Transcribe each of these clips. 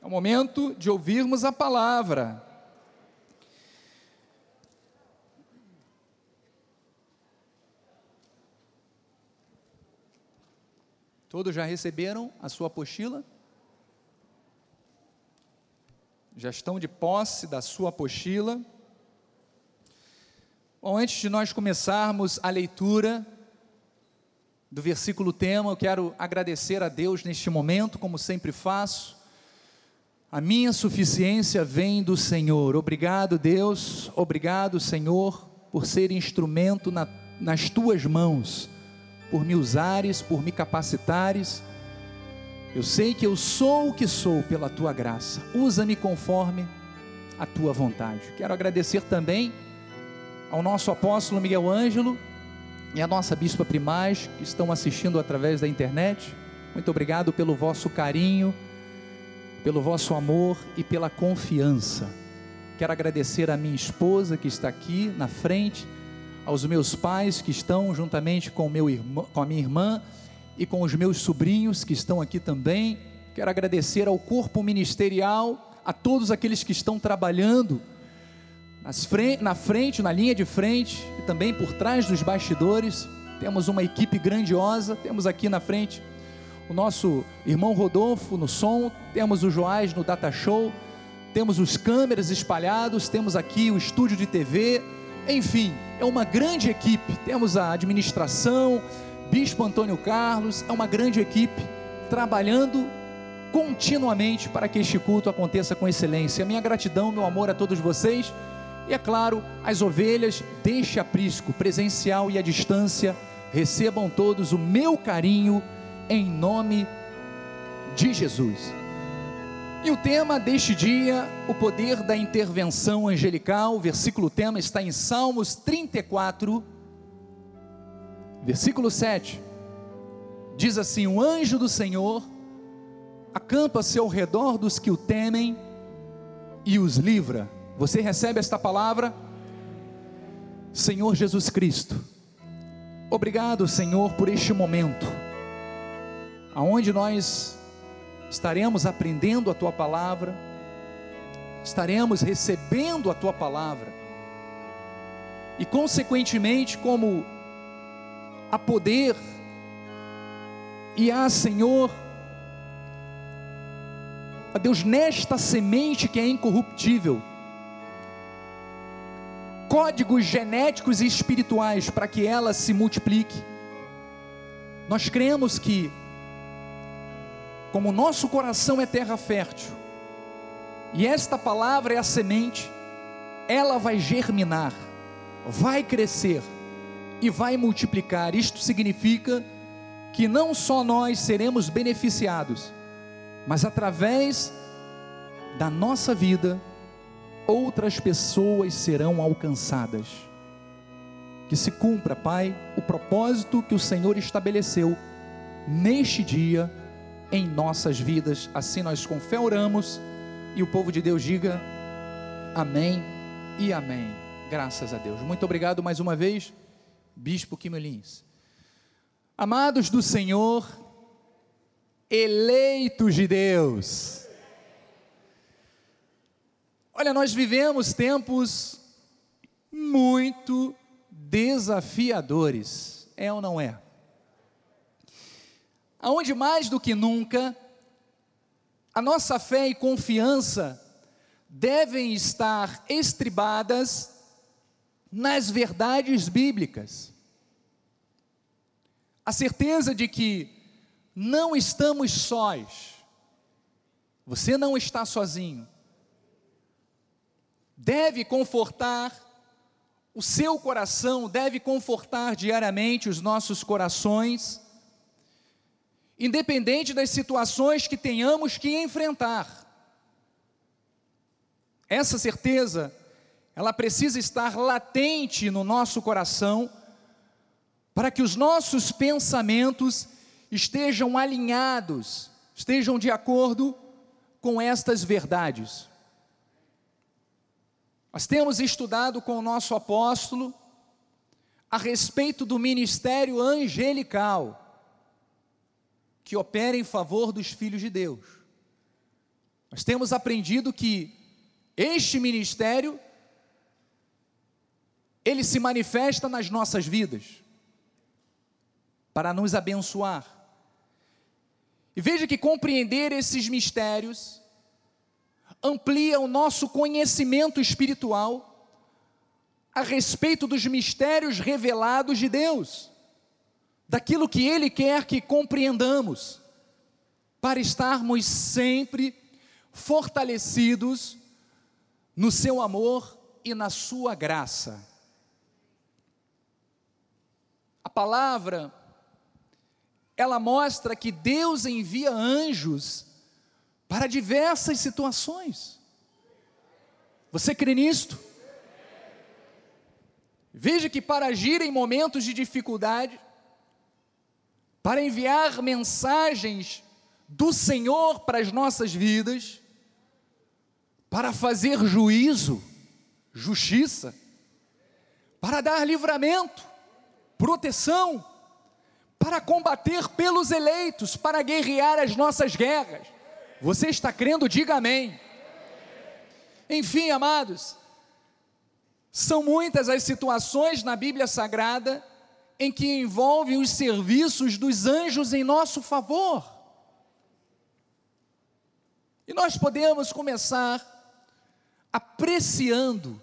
É o momento de ouvirmos a palavra. Todos já receberam a sua apostila? Já estão de posse da sua apostila? Bom, antes de nós começarmos a leitura do versículo tema, eu quero agradecer a Deus neste momento, como sempre faço. A minha suficiência vem do Senhor. Obrigado, Deus. Obrigado, Senhor, por ser instrumento na, nas tuas mãos por me usares, por me capacitares. Eu sei que eu sou o que sou pela tua graça. Usa-me conforme a tua vontade. Quero agradecer também ao nosso apóstolo Miguel Ângelo e à nossa bispa Primaz que estão assistindo através da internet. Muito obrigado pelo vosso carinho, pelo vosso amor e pela confiança. Quero agradecer a minha esposa que está aqui na frente aos meus pais que estão juntamente com, meu irmão, com a minha irmã e com os meus sobrinhos que estão aqui também. Quero agradecer ao corpo ministerial, a todos aqueles que estão trabalhando na frente, na linha de frente e também por trás dos bastidores. Temos uma equipe grandiosa. Temos aqui na frente o nosso irmão Rodolfo no som, temos o Joás no Data Show, temos os câmeras espalhados, temos aqui o estúdio de TV enfim, é uma grande equipe. Temos a administração, Bispo Antônio Carlos, é uma grande equipe trabalhando continuamente para que este culto aconteça com excelência. Minha gratidão, meu amor a todos vocês. E é claro, as ovelhas deste aprisco presencial e à distância, recebam todos o meu carinho em nome de Jesus. E o tema deste dia, o poder da intervenção angelical, o versículo tema está em Salmos 34, versículo 7. Diz assim: O anjo do Senhor acampa-se ao redor dos que o temem e os livra. Você recebe esta palavra? Senhor Jesus Cristo, obrigado, Senhor, por este momento, aonde nós estaremos aprendendo a tua palavra, estaremos recebendo a tua palavra, e consequentemente, como a poder e a Senhor, a Deus, nesta semente que é incorruptível, códigos genéticos e espirituais para que ela se multiplique. Nós cremos que como o nosso coração é terra fértil, e esta palavra é a semente, ela vai germinar, vai crescer e vai multiplicar. Isto significa que não só nós seremos beneficiados, mas através da nossa vida, outras pessoas serão alcançadas. Que se cumpra, Pai, o propósito que o Senhor estabeleceu neste dia em nossas vidas. Assim nós com fé oramos e o povo de Deus diga amém e amém. Graças a Deus. Muito obrigado mais uma vez, Bispo Quimilins. Amados do Senhor, eleitos de Deus. Olha, nós vivemos tempos muito desafiadores, é ou não é? Aonde mais do que nunca a nossa fé e confiança devem estar estribadas nas verdades bíblicas. A certeza de que não estamos sós, você não está sozinho, deve confortar o seu coração, deve confortar diariamente os nossos corações independente das situações que tenhamos que enfrentar. Essa certeza, ela precisa estar latente no nosso coração, para que os nossos pensamentos estejam alinhados, estejam de acordo com estas verdades. Nós temos estudado com o nosso apóstolo a respeito do ministério angelical que opera em favor dos filhos de Deus. Nós temos aprendido que este ministério ele se manifesta nas nossas vidas para nos abençoar. E veja que compreender esses mistérios amplia o nosso conhecimento espiritual a respeito dos mistérios revelados de Deus, daquilo que Ele quer que compreendamos, para estarmos sempre fortalecidos no Seu amor e na Sua graça. A palavra, ela mostra que Deus envia anjos para diversas situações. Você crê nisto? Veja que para agir em momentos de dificuldade, para enviar mensagens do Senhor para as nossas vidas, para fazer juízo, justiça, para dar livramento, proteção, para combater pelos eleitos, para guerrear as nossas guerras. Você está crendo? Diga amém. Enfim, amados, são muitas as situações na Bíblia Sagrada em que envolvem os serviços dos anjos em nosso favor. E nós podemos começar apreciando,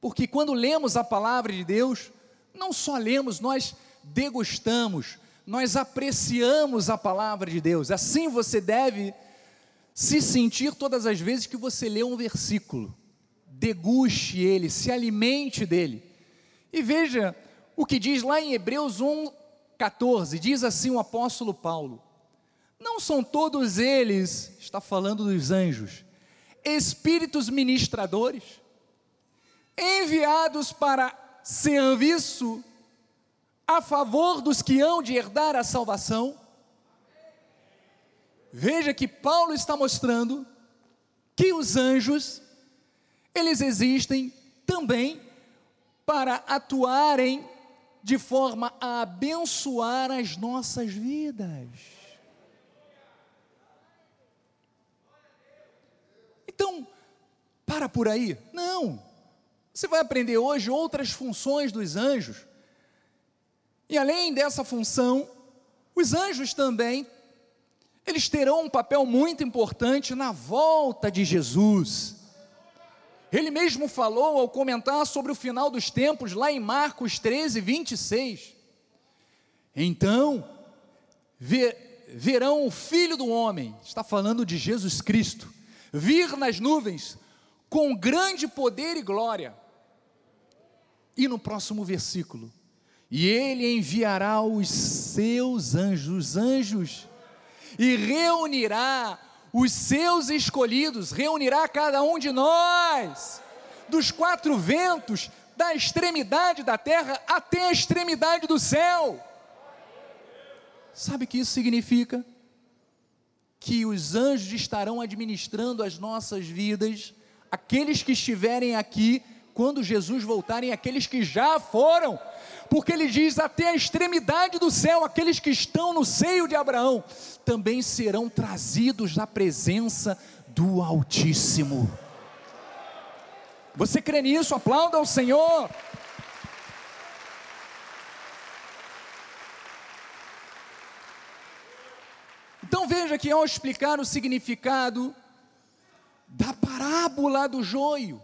porque quando lemos a palavra de Deus, não só lemos, nós degustamos, nós apreciamos a palavra de Deus. Assim você deve se sentir todas as vezes que você lê um versículo. Deguste ele, se alimente dele. E veja o que diz lá em Hebreus 1:14, diz assim o apóstolo Paulo: Não são todos eles, está falando dos anjos, espíritos ministradores, enviados para serviço a favor dos que hão de herdar a salvação? Veja que Paulo está mostrando que os anjos, eles existem também para atuarem de forma a abençoar as nossas vidas. Então, para por aí? Não. Você vai aprender hoje outras funções dos anjos. E além dessa função, os anjos também eles terão um papel muito importante na volta de Jesus. Ele mesmo falou ao comentar sobre o final dos tempos, lá em Marcos 13, 26. Então, ver, verão o Filho do Homem, está falando de Jesus Cristo, vir nas nuvens com grande poder e glória. E no próximo versículo, e ele enviará os seus anjos, os anjos e reunirá os seus escolhidos, reunirá cada um de nós, dos quatro ventos, da extremidade da terra até a extremidade do céu. Sabe o que isso significa? Que os anjos estarão administrando as nossas vidas, aqueles que estiverem aqui quando Jesus voltar, e aqueles que já foram, porque ele diz: até a extremidade do céu, aqueles que estão no seio de Abraão, também serão trazidos à presença do Altíssimo. Você crê nisso? Aplauda ao Senhor. Então veja que ao explicar o significado da parábola do joio,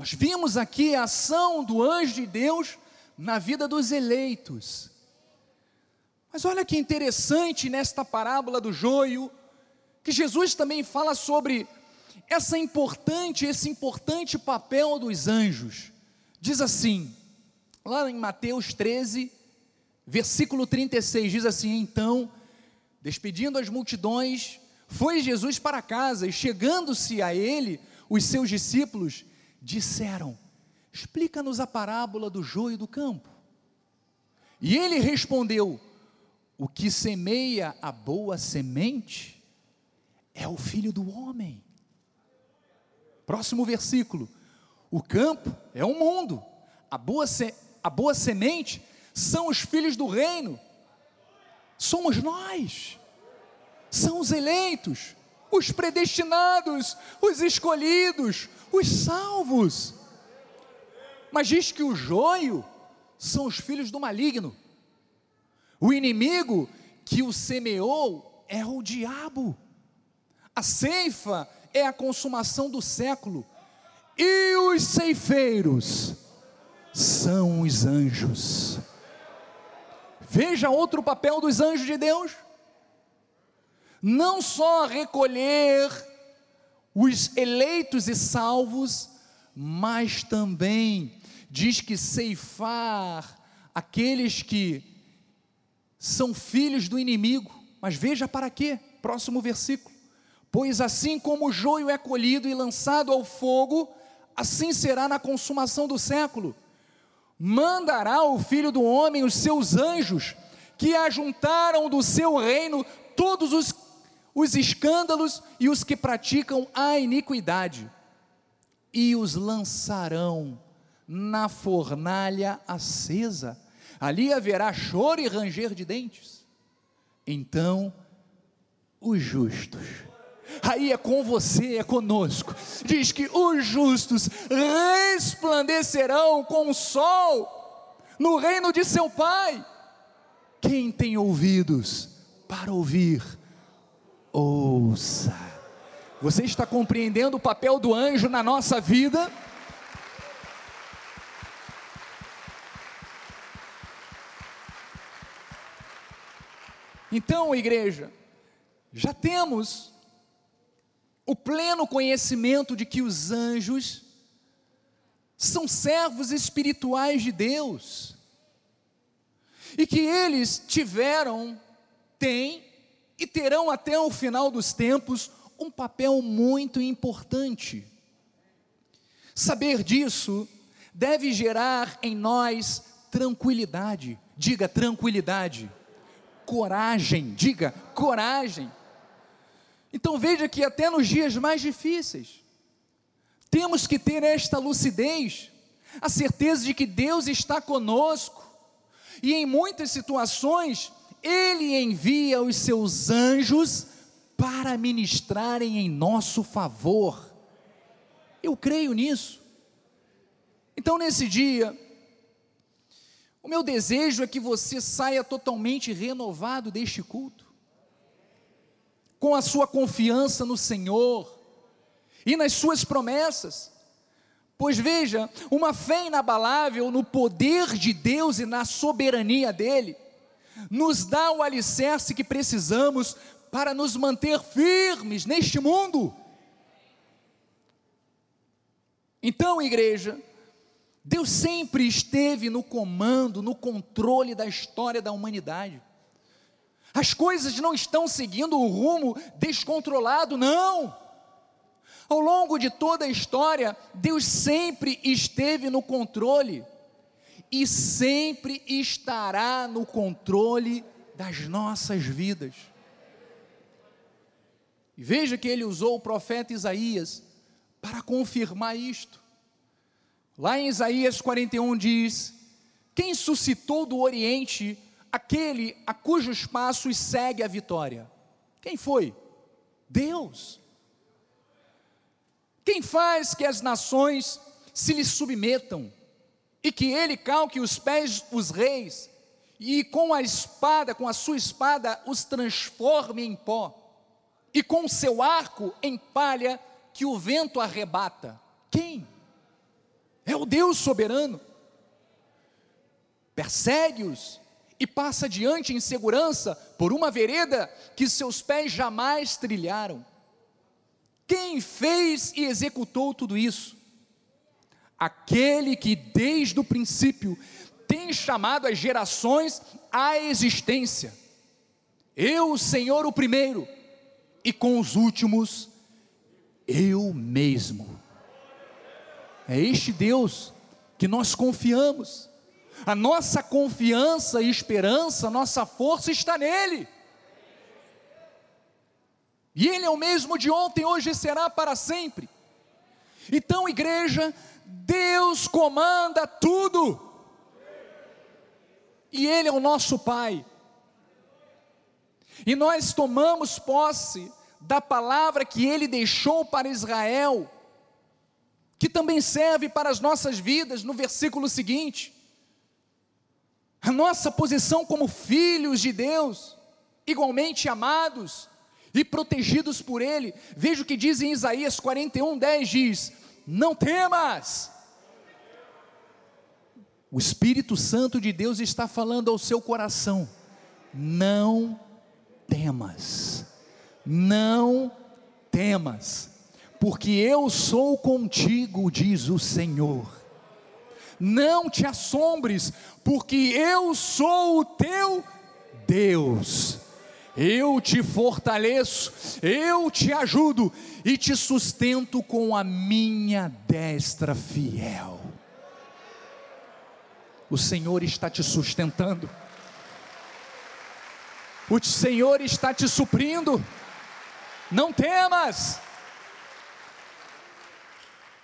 nós vimos aqui a ação do anjo de Deus na vida dos eleitos. Mas olha que interessante nesta parábola do joio, que Jesus também fala sobre essa importante, esse importante papel dos anjos. Diz assim, lá em Mateus 13, versículo 36, diz assim: Então, despedindo as multidões, foi Jesus para casa e chegando-se a ele, os seus discípulos disseram: Explica-nos a parábola do joio do campo. E ele respondeu: O que semeia a boa semente é o filho do homem. Próximo versículo: O campo é o mundo, a boa, se, a boa semente são os filhos do reino, somos nós, são os eleitos, os predestinados, os escolhidos, os salvos. Mas diz que o joio são os filhos do maligno. O inimigo que o semeou é o diabo. A ceifa é a consumação do século. E os ceifeiros são os anjos. Veja outro papel dos anjos de Deus. Não só recolher os eleitos e salvos, mas também diz que ceifar aqueles que são filhos do inimigo. Mas veja para quê? Próximo versículo. Pois assim como o joio é colhido e lançado ao fogo, assim será na consumação do século. Mandará o filho do homem os seus anjos, que ajuntaram do seu reino todos os, os escândalos e os que praticam a iniquidade, e os lançarão na fornalha acesa. Ali haverá choro e ranger de dentes. Então, os justos, aí é com você, é conosco, diz que os justos resplandecerão com o sol no reino de seu Pai. Quem tem ouvidos para ouvir, ouça. Você está compreendendo o papel do anjo na nossa vida? Então, igreja, já temos o pleno conhecimento de que os anjos são servos espirituais de Deus e que eles tiveram, têm e terão até o final dos tempos um papel muito importante. Saber disso deve gerar em nós tranquilidade, diga tranquilidade coragem, diga coragem. Então veja que até nos dias mais difíceis, temos que ter esta lucidez, a certeza de que Deus está conosco, e em muitas situações, Ele envia os seus anjos para ministrarem em nosso favor. Eu creio nisso. Então, nesse dia, o meu desejo é que você saia totalmente renovado deste culto, com a sua confiança no Senhor e nas suas promessas. Pois veja, uma fé inabalável no poder de Deus e na soberania dEle, nos dá o alicerce que precisamos para nos manter firmes neste mundo. Então, igreja, Deus sempre esteve no comando, no controle da história da humanidade. As coisas não estão seguindo o rumo descontrolado, não. Ao longo de toda a história, Deus sempre esteve no controle e sempre estará no controle das nossas vidas. E veja que ele usou o profeta Isaías para confirmar isto. Lá em Isaías 41 diz: Quem suscitou do Oriente aquele a cujos passos segue a vitória? Quem foi? Deus. Quem faz que as nações se lhe submetam e que ele calque os pés os reis e com a espada, com a sua espada, os transforme em pó e com o seu arco em palha que o vento arrebata? Quem? é o Deus soberano. Persegue-os e passa adiante em segurança por uma vereda que seus pés jamais trilharam. Quem fez e executou tudo isso? Aquele que desde o princípio tem chamado as gerações à existência. Eu, Senhor, o primeiro, e com os últimos, eu mesmo. É este Deus que nós confiamos. A nossa confiança e esperança, nossa força está nele. E Ele é o mesmo de ontem, hoje e será para sempre. Então, igreja, Deus comanda tudo. E Ele é o nosso Pai. E nós tomamos posse da palavra que ele deixou para Israel, que também serve para as nossas vidas, no versículo seguinte. A nossa posição como filhos de Deus, igualmente amados e protegidos por Ele. Veja o que diz em Isaías 41, 10: diz: Não temas. O Espírito Santo de Deus está falando ao seu coração: Não temas, não temas, porque eu sou contigo, diz o Senhor não te assombres, porque eu sou o teu Deus. Eu te fortaleço, eu te ajudo e te sustento com a minha destra fiel. O Senhor está te sustentando, o Senhor está te suprindo, não temas,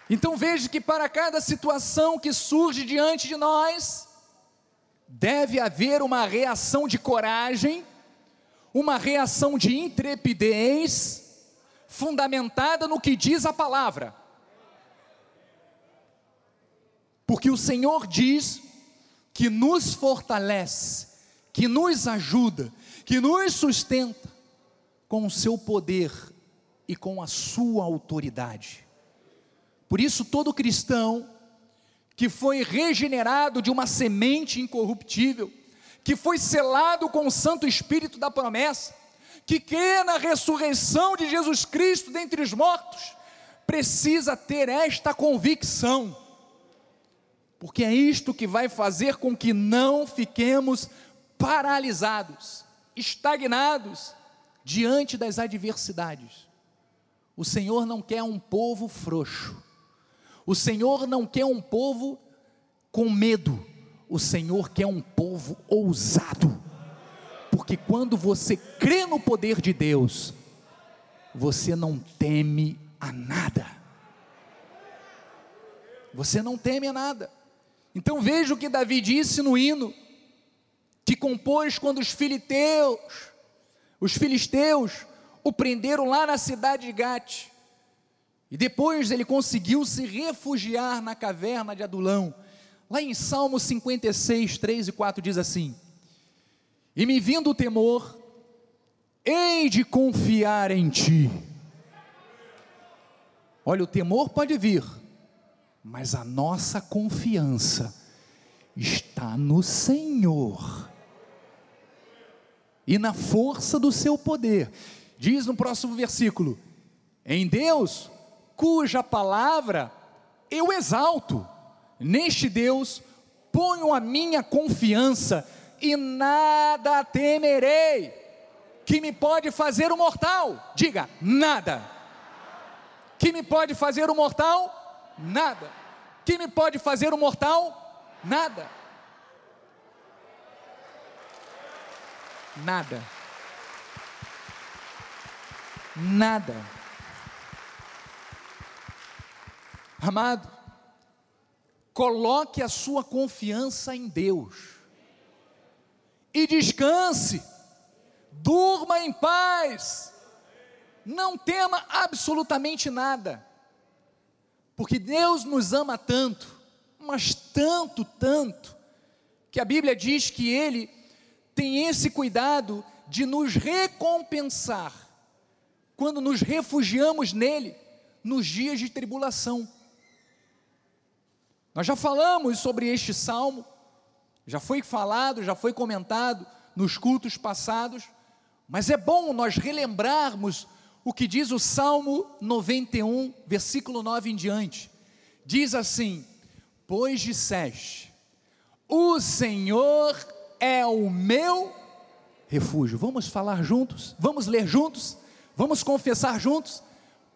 então veja que para cada situação que surge diante de nós, deve haver uma reação de coragem, uma reação de intrepidez, fundamentada no que diz a palavra. Porque o Senhor diz que nos fortalece, que nos ajuda, que nos sustenta com o seu poder e com a sua autoridade. Por isso, todo cristão que foi regenerado de uma semente incorruptível, que foi selado com o Santo Espírito da promessa, que crê na ressurreição de Jesus Cristo dentre os mortos, precisa ter esta convicção, porque é isto que vai fazer com que não fiquemos paralisados, estagnados diante das adversidades. O Senhor não quer um povo frouxo, o Senhor não quer um povo com medo, o Senhor quer um povo ousado. Porque quando você crê no poder de Deus, você não teme a nada. Você não teme a nada. Então veja o que Davi disse no hino que compôs quando os filisteus, os filisteus o prenderam lá na cidade de Gate. E depois ele conseguiu se refugiar na caverna de Adulão. Lá em Salmo 56, 3 e 4 diz assim: E me vindo o temor, hei de confiar em ti. Olha, o temor pode vir, mas a nossa confiança está no Senhor e na força do seu poder. Diz no próximo versículo: Em Deus cuja palavra eu exalto. Neste Deus ponho a minha confiança e nada temerei que me pode fazer o mortal. Diga, nada. Que me pode fazer o mortal? Nada. Que me pode fazer o mortal? Nada. Nada. Nada. Amado, coloque a sua confiança em Deus. E descanse, durma em paz, não tema absolutamente nada, porque Deus nos ama tanto, mas tanto, tanto, que a Bíblia diz que Ele tem esse cuidado de nos recompensar quando nos refugiamos nele nos dias de tribulação. Nós já falamos sobre este salmo, já foi falado, já foi comentado nos cultos passados, mas é bom nós relembrarmos o que diz o Salmo 91, versículo 9 em diante. Diz assim: Pois disseste, o Senhor é o meu refúgio. Vamos falar juntos? Vamos ler juntos? Vamos confessar juntos?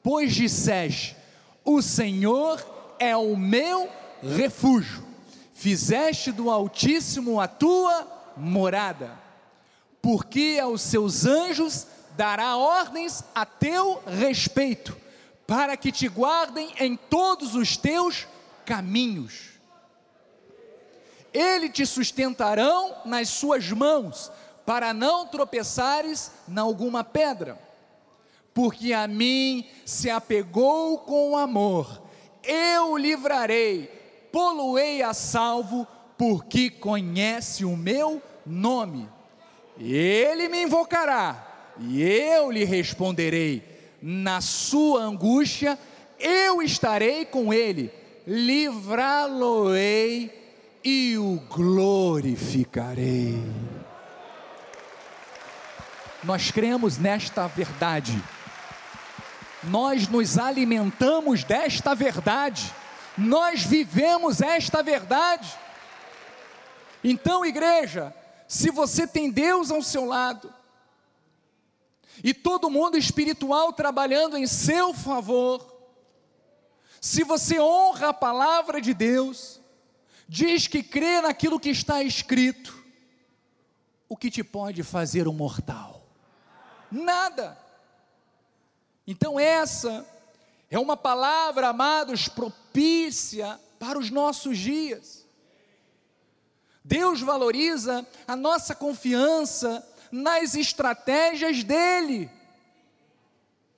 Pois disseste, o Senhor é o meu refúgio refúgio, fizeste do Altíssimo a tua morada, porque aos seus anjos dará ordens a teu respeito, para que te guardem em todos os teus caminhos. Ele te sustentarão nas suas mãos, para não tropeçares em alguma pedra. porque a mim se apegou com amor. Eu o livrarei, poluei a salvo, porque conhece o meu nome. Ele me invocará, e eu lhe responderei. Na sua angústia, eu estarei com ele, livrá-lo-ei e o glorificarei. Nós cremos nesta verdade, nós nos alimentamos desta verdade, nós vivemos esta verdade. Então, igreja, se você tem Deus ao seu lado, e todo mundo espiritual trabalhando em seu favor, se você honra a palavra de Deus, diz que crê naquilo que está escrito, o que te pode fazer um mortal? Nada. Então, essa é uma palavra, amados, propícia para os nossos dias. Deus valoriza a nossa confiança nas estratégias dEle.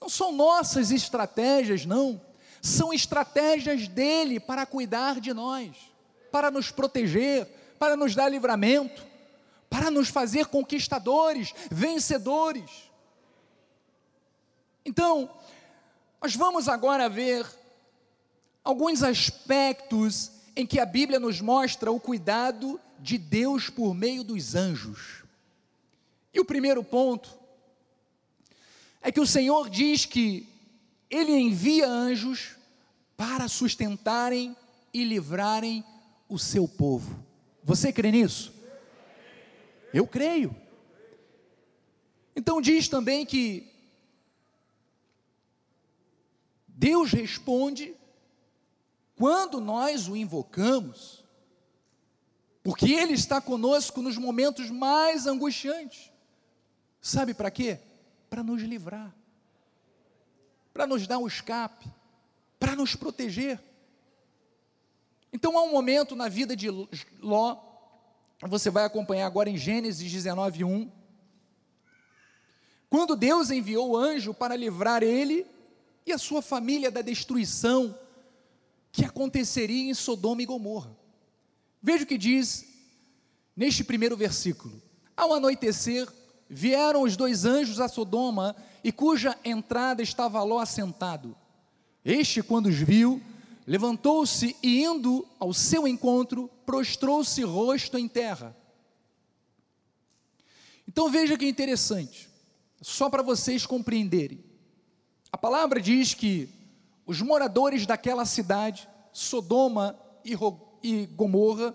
Não são nossas estratégias, não. São estratégias dEle para cuidar de nós, para nos proteger, para nos dar livramento, para nos fazer conquistadores, vencedores. Então, nós vamos agora ver alguns aspectos em que a Bíblia nos mostra o cuidado de Deus por meio dos anjos. E o primeiro ponto é que o Senhor diz que Ele envia anjos para sustentarem e livrarem o seu povo. Você crê nisso? Eu creio. Então diz também que Deus responde quando nós o invocamos, porque Ele está conosco nos momentos mais angustiantes. Sabe para quê? Para nos livrar, para nos dar um escape, para nos proteger. Então há um momento na vida de Ló, você vai acompanhar agora em Gênesis 19, 1. Quando Deus enviou o anjo para livrar ele e a sua família da destruição que aconteceria em Sodoma e Gomorra. Veja o que diz neste primeiro versículo: Ao anoitecer, vieram os dois anjos a Sodoma, e cuja entrada estava Ló assentado. Este, quando os viu, levantou-se e, indo ao seu encontro, prostrou-se rosto em terra. Então veja que interessante, só para vocês compreenderem. A palavra diz que os moradores daquela cidade, Sodoma e Gomorra,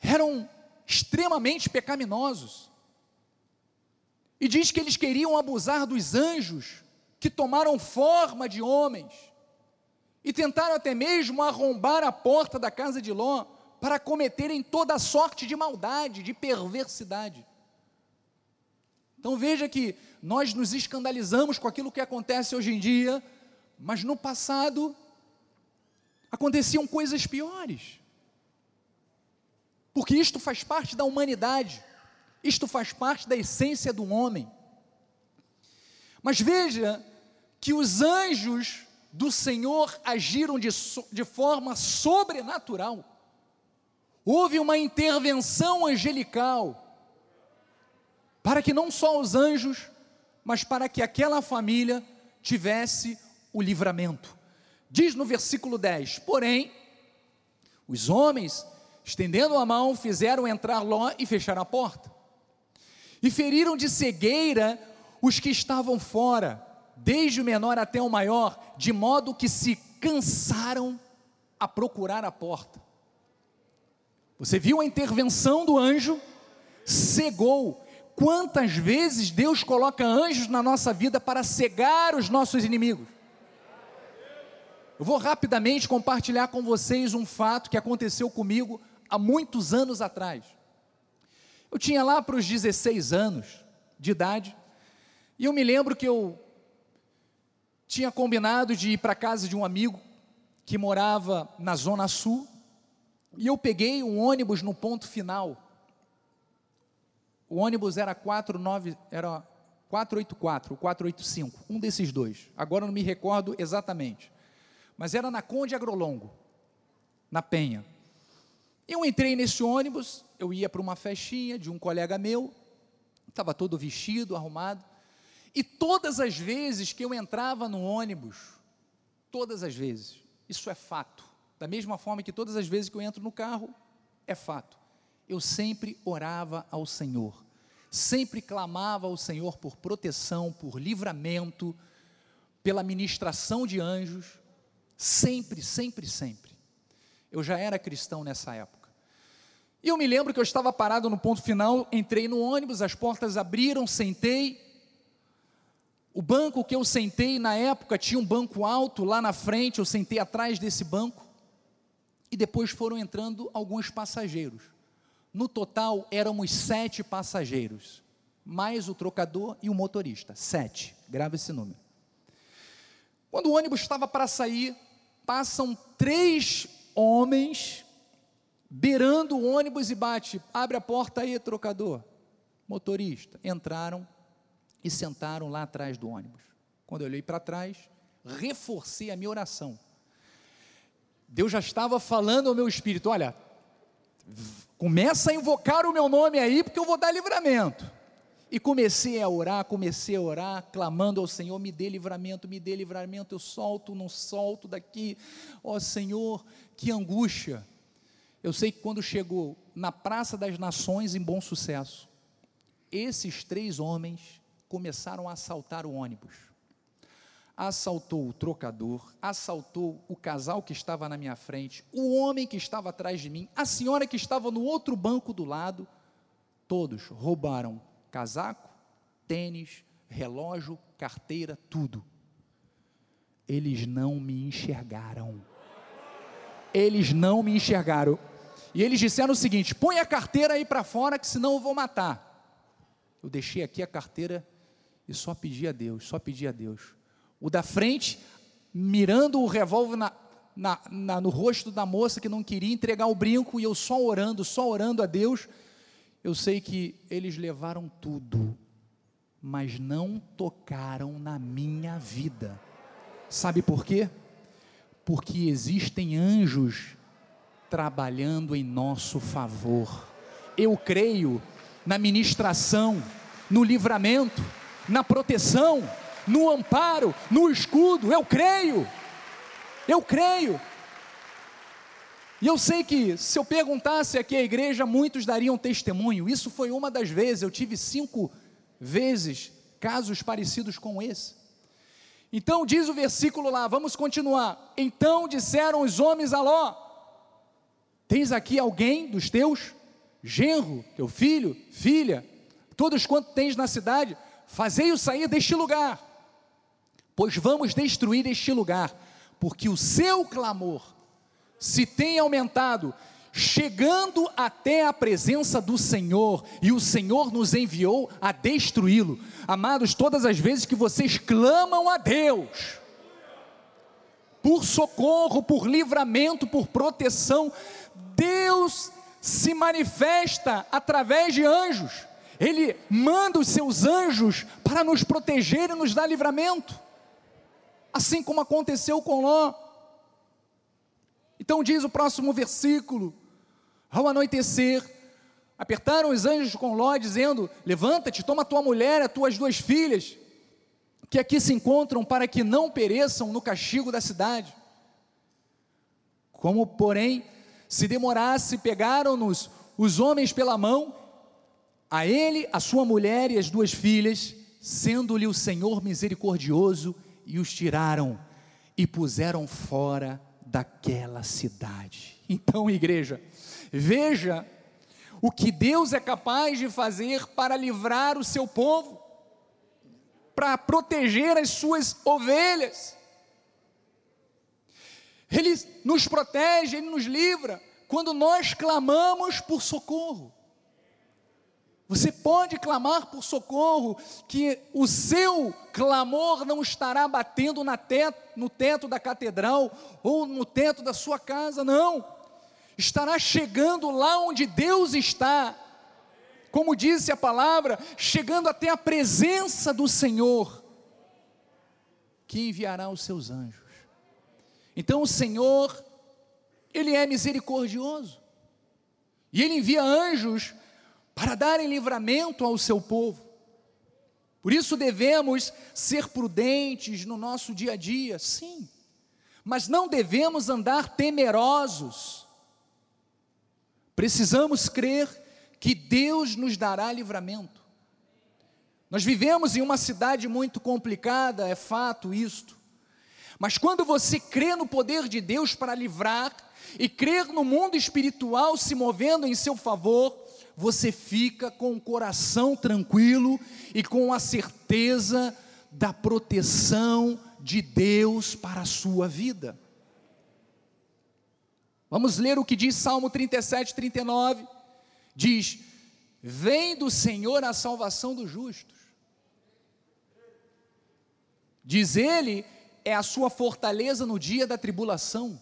eram extremamente pecaminosos. E diz que eles queriam abusar dos anjos que tomaram forma de homens e tentaram até mesmo arrombar a porta da casa de Ló para cometerem toda sorte de maldade, de perversidade. Então veja que nós nos escandalizamos com aquilo que acontece hoje em dia, mas no passado aconteciam coisas piores. Porque isto faz parte da humanidade, isto faz parte da essência do homem. Mas veja que os anjos do Senhor agiram de, de forma sobrenatural. Houve uma intervenção angelical para que não só os anjos, mas para que aquela família tivesse o livramento. Diz no versículo 10: Porém, os homens, estendendo a mão, fizeram entrar Ló e fechar a porta. E feriram de cegueira os que estavam fora, desde o menor até o maior, de modo que se cansaram a procurar a porta. Você viu a intervenção do anjo? Cegou, Quantas vezes Deus coloca anjos na nossa vida para cegar os nossos inimigos? Eu vou rapidamente compartilhar com vocês um fato que aconteceu comigo há muitos anos atrás. Eu tinha lá para os 16 anos de idade, e eu me lembro que eu tinha combinado de ir para a casa de um amigo que morava na Zona Sul, e eu peguei um ônibus no ponto final o ônibus era 49, era 484 ou 485, um desses dois. Agora não me recordo exatamente. Mas era na Conde Agrolongo, na Penha. Eu entrei nesse ônibus, eu ia para uma festinha de um colega meu, estava todo vestido, arrumado, e todas as vezes que eu entrava no ônibus, todas as vezes, isso é fato, da mesma forma que todas as vezes que eu entro no carro, é fato, eu sempre orava ao Senhor sempre clamava ao Senhor por proteção, por livramento, pela ministração de anjos, sempre, sempre, sempre. Eu já era cristão nessa época. E eu me lembro que eu estava parado no ponto final, entrei no ônibus, as portas abriram, sentei. O banco que eu sentei na época tinha um banco alto lá na frente, eu sentei atrás desse banco. E depois foram entrando alguns passageiros. No total, éramos sete passageiros, mais o trocador e o motorista. Sete, grava esse número. Quando o ônibus estava para sair, passam três homens beirando o ônibus e bate, abre a porta aí, trocador. Motorista, entraram e sentaram lá atrás do ônibus. Quando eu olhei para trás, reforcei a minha oração. Deus já estava falando ao meu espírito: olha, Começa a invocar o meu nome aí, porque eu vou dar livramento. E comecei a orar, comecei a orar, clamando ao Senhor: me dê livramento, me dê livramento. Eu solto, não solto daqui. Ó oh, Senhor, que angústia. Eu sei que quando chegou na Praça das Nações, em bom sucesso, esses três homens começaram a assaltar o ônibus assaltou o trocador, assaltou o casal que estava na minha frente, o homem que estava atrás de mim, a senhora que estava no outro banco do lado. Todos roubaram casaco, tênis, relógio, carteira, tudo. Eles não me enxergaram. Eles não me enxergaram. E eles disseram o seguinte: põe a carteira aí para fora, que senão eu vou matar. Eu deixei aqui a carteira e só pedi a Deus, só pedi a Deus o da frente, mirando o revólver na, na, na, no rosto da moça que não queria entregar o brinco, e eu só orando, só orando a Deus. Eu sei que eles levaram tudo, mas não tocaram na minha vida. Sabe por quê? Porque existem anjos trabalhando em nosso favor. Eu creio na ministração, no livramento, na proteção no amparo, no escudo. Eu creio. Eu creio. E eu sei que se eu perguntasse aqui à igreja, muitos dariam testemunho. Isso foi uma das vezes, eu tive cinco vezes casos parecidos com esse. Então diz o versículo lá, vamos continuar. Então disseram os homens a Ló: Tens aqui alguém dos teus, genro, teu filho, filha, todos quantos tens na cidade, fazei-o sair deste lugar pois vamos destruir este lugar, porque o seu clamor se tem aumentado, chegando até a presença do Senhor, e o Senhor nos enviou a destruí-lo. Amados, todas as vezes que vocês clamam a Deus, por socorro, por livramento, por proteção, Deus se manifesta através de anjos. Ele manda os seus anjos para nos proteger e nos dar livramento assim como aconteceu com Ló. Então diz o próximo versículo: ao anoitecer, apertaram os anjos com Ló, dizendo: Levanta-te, toma tua mulher, as tuas duas filhas, que aqui se encontram, para que não pereçam no castigo da cidade. Como, porém, se demorasse, pegaram-nos os homens pela mão, a ele, a sua mulher e as duas filhas, sendo-lhe o Senhor misericordioso e os tiraram e puseram fora daquela cidade. Então, igreja, veja o que Deus é capaz de fazer para livrar o seu povo, para proteger as suas ovelhas. Ele nos protege, ele nos livra quando nós clamamos por socorro. Você pode clamar por socorro, que o seu clamor não estará batendo teto, no teto da catedral ou no teto da sua casa, não. Estará chegando lá onde Deus está, como disse a palavra, chegando até a presença do Senhor, que enviará os seus anjos. Então o Senhor, Ele é misericordioso, e Ele envia anjos para darem livramento ao seu povo. Por isso devemos ser prudentes no nosso dia a dia, sim, mas não devemos andar temerosos. Precisamos crer que Deus nos dará livramento. Nós vivemos em uma cidade muito complicada, é fato isto. Mas quando você crê no poder de Deus para livrar e crer no mundo espiritual se movendo em seu favor, você fica com o coração tranquilo e com a certeza da proteção de Deus para a sua vida. Vamos ler o que diz Salmo 37, 39. Diz: Vem do Senhor a salvação dos justos. Diz ele, é a sua fortaleza no dia da tribulação.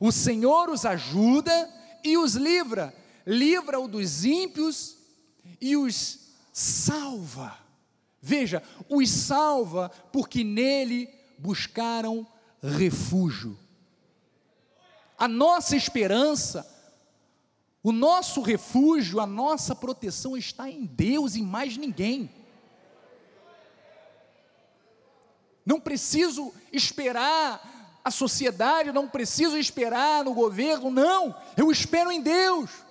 O Senhor os ajuda e os livra livra-o dos ímpios e os salva. Veja, os salva porque nele buscaram refúgio. A nossa esperança, o nosso refúgio, a nossa proteção está em Deus e mais ninguém. Não preciso esperar a sociedade, não preciso esperar no governo, não, eu espero em Deus.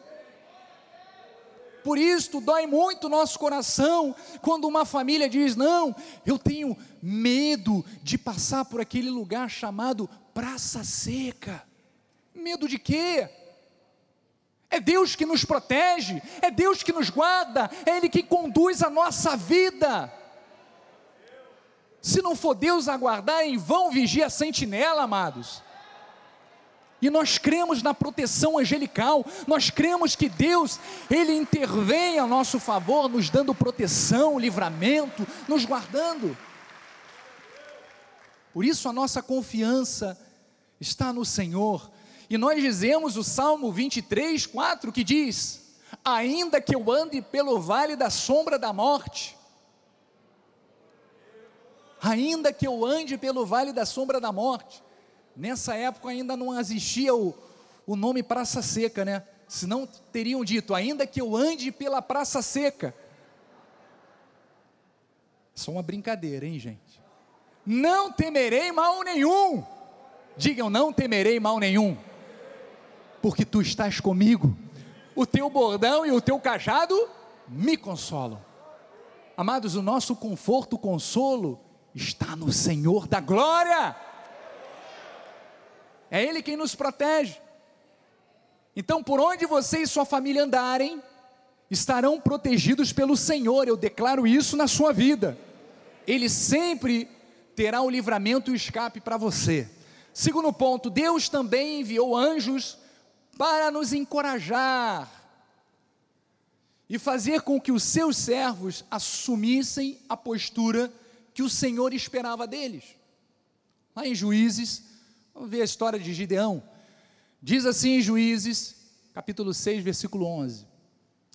Por isso dói muito o nosso coração quando uma família diz: Não, eu tenho medo de passar por aquele lugar chamado Praça Seca. Medo de quê? É Deus que nos protege, é Deus que nos guarda, é Ele que conduz a nossa vida. Se não for Deus aguardar, em vão vigia a sentinela, amados. E nós cremos na proteção angelical, nós cremos que Deus, Ele intervém a nosso favor, nos dando proteção, livramento, nos guardando. Por isso a nossa confiança está no Senhor. E nós dizemos o Salmo 23, 4 que diz: Ainda que eu ande pelo vale da sombra da morte, ainda que eu ande pelo vale da sombra da morte, Nessa época ainda não existia o, o nome Praça Seca, né? Senão teriam dito, ainda que eu ande pela Praça Seca. Só uma brincadeira, hein, gente? Não temerei mal nenhum. Digam, não temerei mal nenhum, porque tu estás comigo. O teu bordão e o teu cajado me consolam. Amados, o nosso conforto, consolo está no Senhor da glória. É Ele quem nos protege. Então, por onde você e sua família andarem, estarão protegidos pelo Senhor, eu declaro isso na sua vida. Ele sempre terá o livramento e o escape para você. Segundo ponto, Deus também enviou anjos para nos encorajar e fazer com que os seus servos assumissem a postura que o Senhor esperava deles. Lá em Juízes Vamos ver a história de Gideão. Diz assim em Juízes, capítulo 6, versículo 11: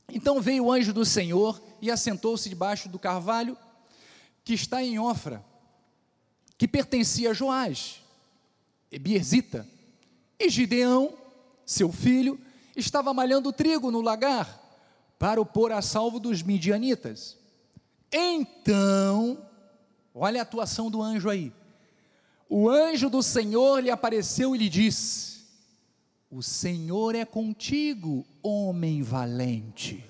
Então veio o anjo do Senhor e assentou-se debaixo do carvalho que está em Ofra, que pertencia a Joás, Ebierzita. E Gideão, seu filho, estava malhando trigo no lagar para o pôr a salvo dos midianitas. Então, olha a atuação do anjo aí o anjo do Senhor lhe apareceu e lhe disse: O Senhor é contigo, homem valente.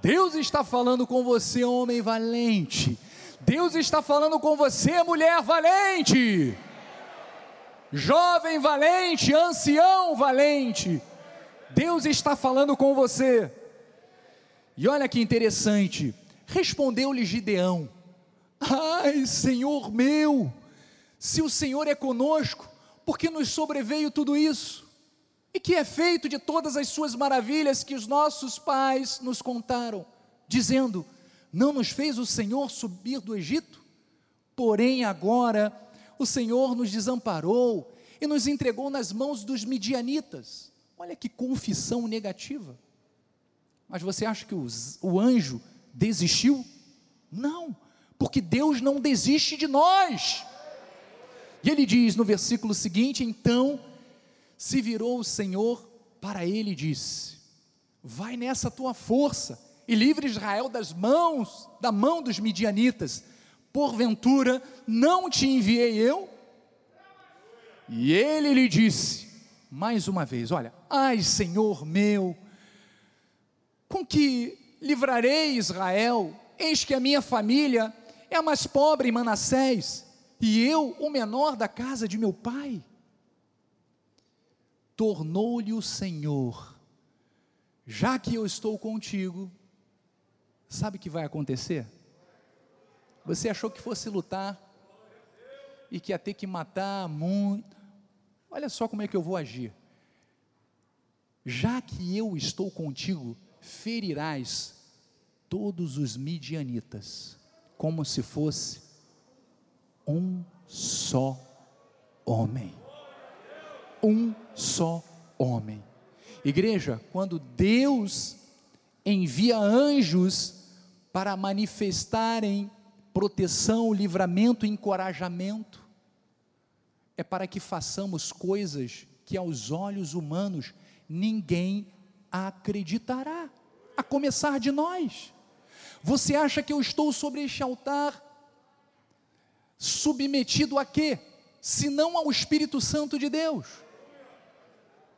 Deus está falando com você, homem valente. Deus está falando com você, mulher valente. Jovem valente, ancião valente. Deus está falando com você. E olha que interessante. Respondeu-lhe Gideão: Ai, Senhor meu, se o Senhor é conosco, por que nos sobreveio tudo isso? E que é feito de todas as suas maravilhas que os nossos pais nos contaram, dizendo: Não nos fez o Senhor subir do Egito? Porém, agora o Senhor nos desamparou e nos entregou nas mãos dos midianitas. Olha que confissão negativa. Mas você acha que os, o anjo desistiu? Não, porque Deus não desiste de nós. E ele diz no versículo seguinte: então se virou o Senhor para ele e disse: Vai nessa tua força e livre Israel das mãos, da mão dos midianitas. Porventura não te enviei eu? E ele lhe disse, mais uma vez: Olha, ai Senhor meu, com que livrarei Israel? Eis que a minha família é a mais pobre em Manassés, e eu o menor da casa de meu pai tornou-lhe o Senhor: já que eu estou contigo, sabe o que vai acontecer? Você achou que fosse lutar e que ia ter que matar muito. Olha só como é que eu vou agir. Já que eu estou contigo, ferirás todos os midianitas, como se fosse um só homem um só homem. Igreja, quando Deus envia anjos para manifestarem proteção, livramento, encorajamento, é para que façamos coisas que aos olhos humanos ninguém acreditará, a começar de nós. Você acha que eu estou sobre este altar submetido a quê? Se não ao Espírito Santo de Deus.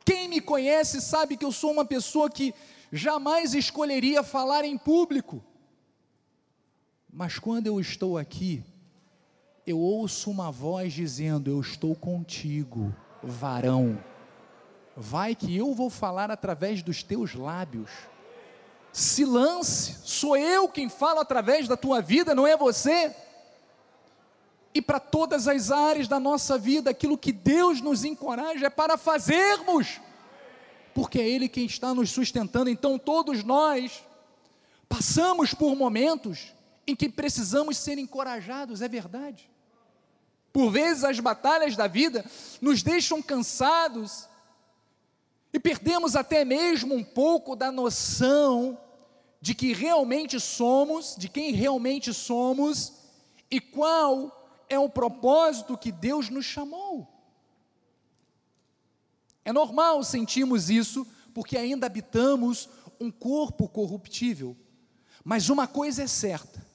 Quem me conhece sabe que eu sou uma pessoa que jamais escolheria falar em público. Mas quando eu estou aqui, eu ouço uma voz dizendo: Eu estou contigo, varão. Vai que eu vou falar através dos teus lábios. Se lance, sou eu quem falo através da tua vida, não é você e para todas as áreas da nossa vida, aquilo que Deus nos encoraja é para fazermos, porque é Ele quem está nos sustentando. Então, todos nós passamos por momentos em que precisamos ser encorajados, é verdade. Por vezes, as batalhas da vida nos deixam cansados e perdemos até mesmo um pouco da noção de que realmente somos, de quem realmente somos e qual é o propósito que Deus nos chamou. É normal sentirmos isso, porque ainda habitamos um corpo corruptível. Mas uma coisa é certa: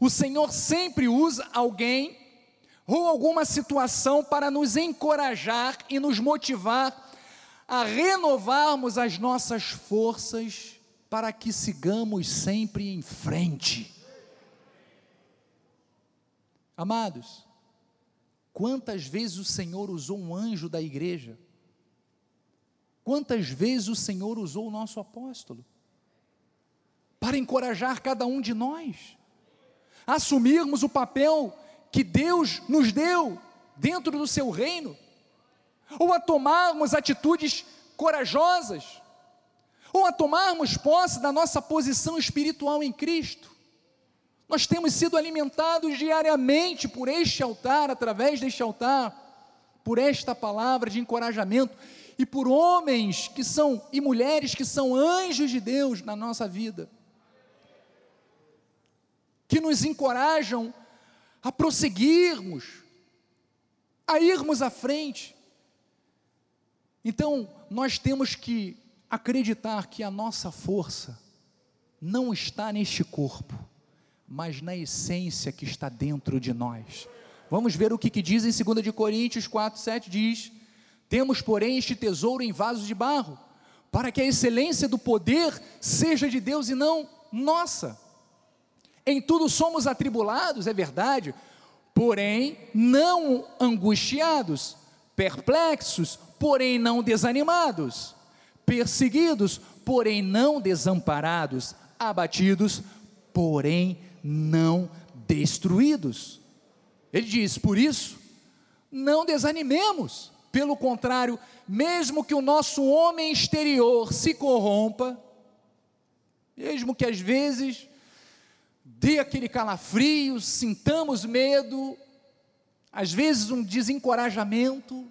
o Senhor sempre usa alguém ou alguma situação para nos encorajar e nos motivar a renovarmos as nossas forças para que sigamos sempre em frente. Amados, quantas vezes o Senhor usou um anjo da igreja? Quantas vezes o Senhor usou o nosso apóstolo? Para encorajar cada um de nós, assumirmos o papel que Deus nos deu dentro do seu reino, ou a tomarmos atitudes corajosas, ou a tomarmos posse da nossa posição espiritual em Cristo. Nós temos sido alimentados diariamente por este altar, através deste altar, por esta palavra de encorajamento e por homens que são e mulheres que são anjos de Deus na nossa vida, que nos encorajam a prosseguirmos, a irmos à frente. Então, nós temos que acreditar que a nossa força não está neste corpo mas na essência que está dentro de nós. Vamos ver o que, que diz em 2 de Coríntios 4, 7, diz, temos porém este tesouro em vasos de barro, para que a excelência do poder seja de Deus e não nossa. Em tudo somos atribulados, é verdade, porém não angustiados, perplexos, porém não desanimados, perseguidos, porém não desamparados, abatidos, porém não destruídos. Ele diz: por isso, não desanimemos, pelo contrário, mesmo que o nosso homem exterior se corrompa, mesmo que às vezes dê aquele calafrio, sintamos medo, às vezes um desencorajamento,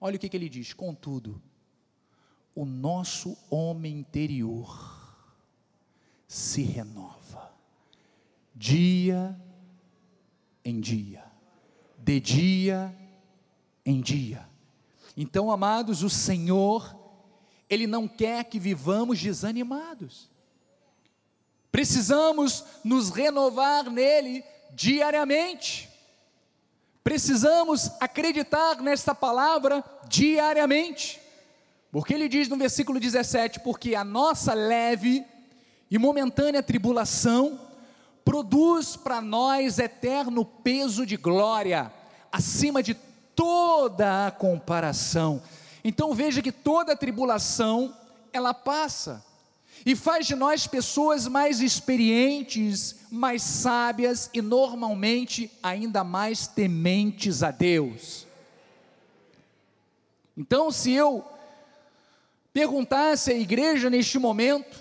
olha o que, que ele diz: contudo, o nosso homem interior, se renova, dia em dia, de dia em dia. Então, amados, o Senhor, Ele não quer que vivamos desanimados. Precisamos nos renovar nele diariamente. Precisamos acreditar nesta palavra diariamente. Porque ele diz no versículo 17: Porque a nossa leve e momentânea tribulação produz para nós eterno peso de glória, acima de toda a comparação. Então veja que toda tribulação ela passa e faz de nós pessoas mais experientes, mais sábias e normalmente ainda mais tementes a Deus. Então, se eu perguntasse à igreja neste momento,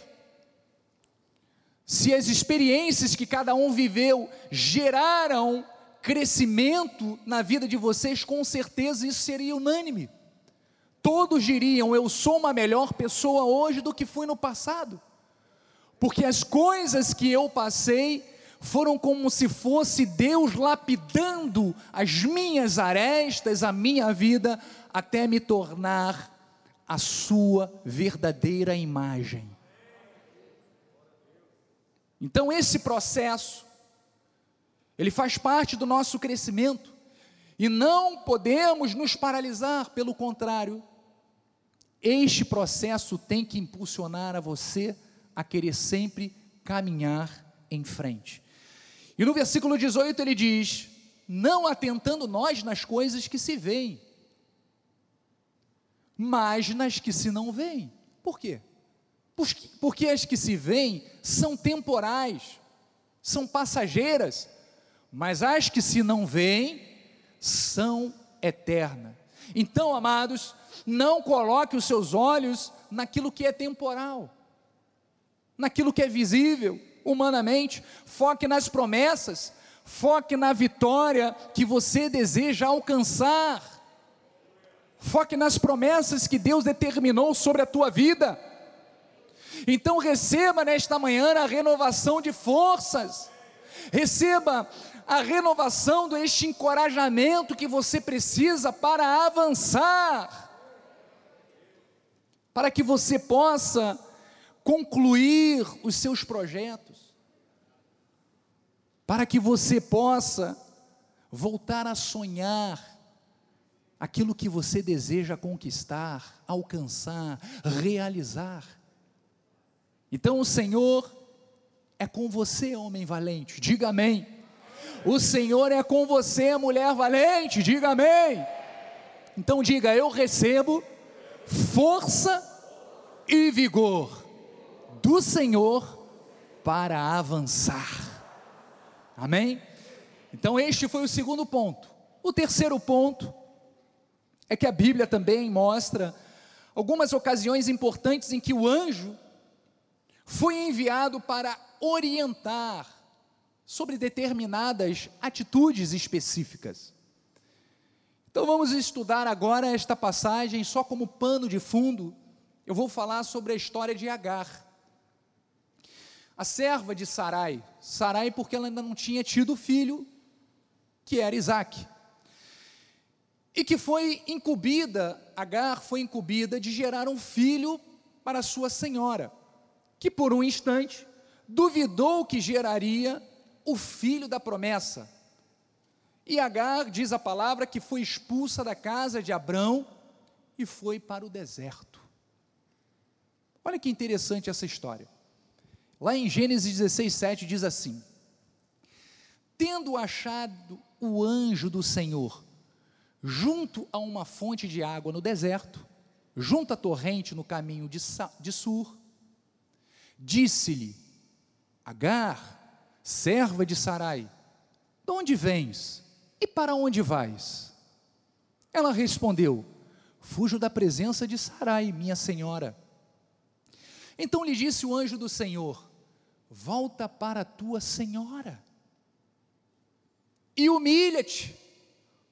se as experiências que cada um viveu geraram crescimento na vida de vocês, com certeza isso seria unânime. Todos diriam: Eu sou uma melhor pessoa hoje do que fui no passado, porque as coisas que eu passei foram como se fosse Deus lapidando as minhas arestas, a minha vida, até me tornar a sua verdadeira imagem. Então, esse processo, ele faz parte do nosso crescimento, e não podemos nos paralisar, pelo contrário, este processo tem que impulsionar a você a querer sempre caminhar em frente. E no versículo 18 ele diz: Não atentando nós nas coisas que se veem, mas nas que se não veem. Por quê? Porque as que se veem são temporais, são passageiras, mas as que se não veem são eternas. Então, amados, não coloque os seus olhos naquilo que é temporal, naquilo que é visível humanamente. Foque nas promessas, foque na vitória que você deseja alcançar. Foque nas promessas que Deus determinou sobre a tua vida. Então receba nesta manhã a renovação de forças. Receba a renovação deste encorajamento que você precisa para avançar para que você possa concluir os seus projetos, para que você possa voltar a sonhar aquilo que você deseja conquistar, alcançar, realizar. Então o Senhor é com você, homem valente, diga amém. O Senhor é com você, mulher valente, diga amém. Então diga: Eu recebo força e vigor do Senhor para avançar. Amém? Então, este foi o segundo ponto. O terceiro ponto é que a Bíblia também mostra algumas ocasiões importantes em que o anjo foi enviado para orientar sobre determinadas atitudes específicas. Então vamos estudar agora esta passagem só como pano de fundo. Eu vou falar sobre a história de Agar. A serva de Sarai, Sarai porque ela ainda não tinha tido filho, que era Isaac. E que foi incumbida, Agar foi incumbida de gerar um filho para sua senhora, que por um instante duvidou que geraria o filho da promessa, e Agar, diz a palavra, que foi expulsa da casa de Abrão e foi para o deserto. Olha que interessante essa história. Lá em Gênesis 16, 7 diz assim: Tendo achado o anjo do Senhor junto a uma fonte de água no deserto, junto à torrente no caminho de, de Sur, disse-lhe: Agar, serva de Sarai, de onde vens? E para onde vais? Ela respondeu: Fujo da presença de Sarai, minha senhora. Então lhe disse o anjo do Senhor: Volta para tua senhora e humilha-te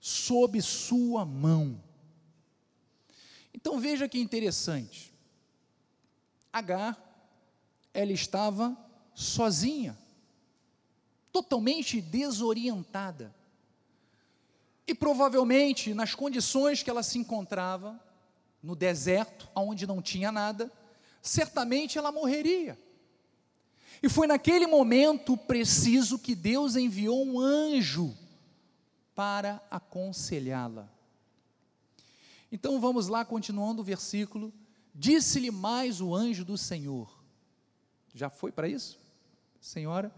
sob sua mão. Então veja que interessante. Agar, ela estava sozinha, totalmente desorientada. E provavelmente, nas condições que ela se encontrava, no deserto, onde não tinha nada, certamente ela morreria. E foi naquele momento preciso que Deus enviou um anjo para aconselhá-la. Então vamos lá, continuando o versículo. Disse-lhe mais o anjo do Senhor. Já foi para isso? Senhora?